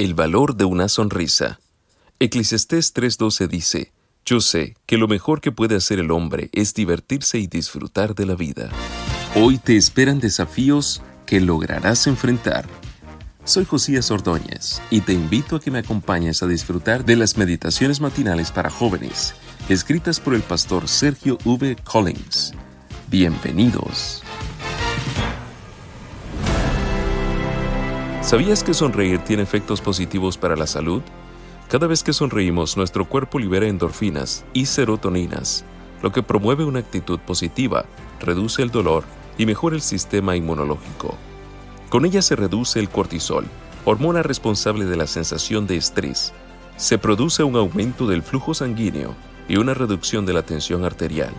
El valor de una sonrisa. Eclesiastés 3:12 dice, Yo sé que lo mejor que puede hacer el hombre es divertirse y disfrutar de la vida. Hoy te esperan desafíos que lograrás enfrentar. Soy Josías Ordóñez y te invito a que me acompañes a disfrutar de las meditaciones matinales para jóvenes, escritas por el pastor Sergio V. Collins. Bienvenidos. ¿Sabías que sonreír tiene efectos positivos para la salud? Cada vez que sonreímos, nuestro cuerpo libera endorfinas y serotoninas, lo que promueve una actitud positiva, reduce el dolor y mejora el sistema inmunológico. Con ella se reduce el cortisol, hormona responsable de la sensación de estrés. Se produce un aumento del flujo sanguíneo y una reducción de la tensión arterial.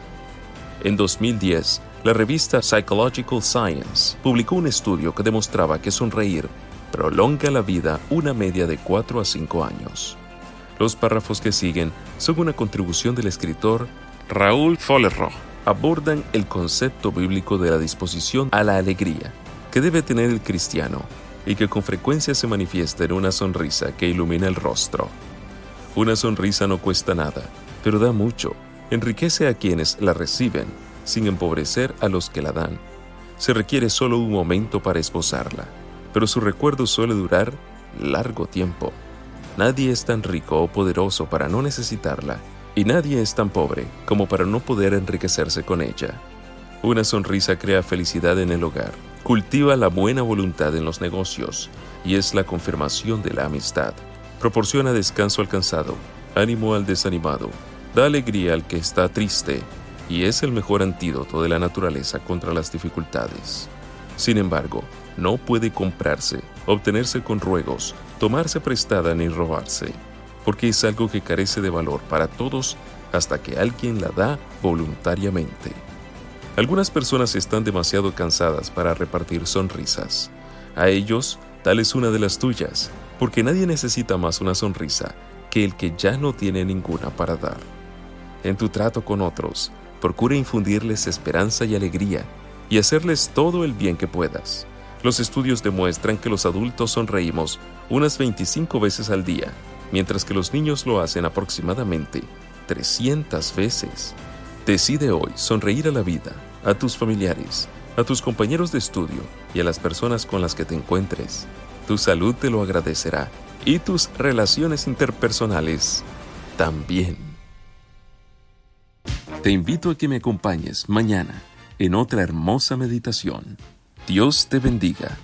En 2010, la revista Psychological Science publicó un estudio que demostraba que sonreír prolonga la vida una media de 4 a 5 años. Los párrafos que siguen son una contribución del escritor Raúl Follerro. Abordan el concepto bíblico de la disposición a la alegría que debe tener el cristiano y que con frecuencia se manifiesta en una sonrisa que ilumina el rostro. Una sonrisa no cuesta nada, pero da mucho, enriquece a quienes la reciben, sin empobrecer a los que la dan. Se requiere solo un momento para esposarla pero su recuerdo suele durar largo tiempo. Nadie es tan rico o poderoso para no necesitarla, y nadie es tan pobre como para no poder enriquecerse con ella. Una sonrisa crea felicidad en el hogar, cultiva la buena voluntad en los negocios y es la confirmación de la amistad. Proporciona descanso al cansado, ánimo al desanimado, da alegría al que está triste y es el mejor antídoto de la naturaleza contra las dificultades. Sin embargo, no puede comprarse, obtenerse con ruegos, tomarse prestada ni robarse, porque es algo que carece de valor para todos hasta que alguien la da voluntariamente. Algunas personas están demasiado cansadas para repartir sonrisas. A ellos, tal es una de las tuyas, porque nadie necesita más una sonrisa que el que ya no tiene ninguna para dar. En tu trato con otros, procura infundirles esperanza y alegría y hacerles todo el bien que puedas. Los estudios demuestran que los adultos sonreímos unas 25 veces al día, mientras que los niños lo hacen aproximadamente 300 veces. Decide hoy sonreír a la vida, a tus familiares, a tus compañeros de estudio y a las personas con las que te encuentres. Tu salud te lo agradecerá y tus relaciones interpersonales también. Te invito a que me acompañes mañana en otra hermosa meditación Dios te bendiga.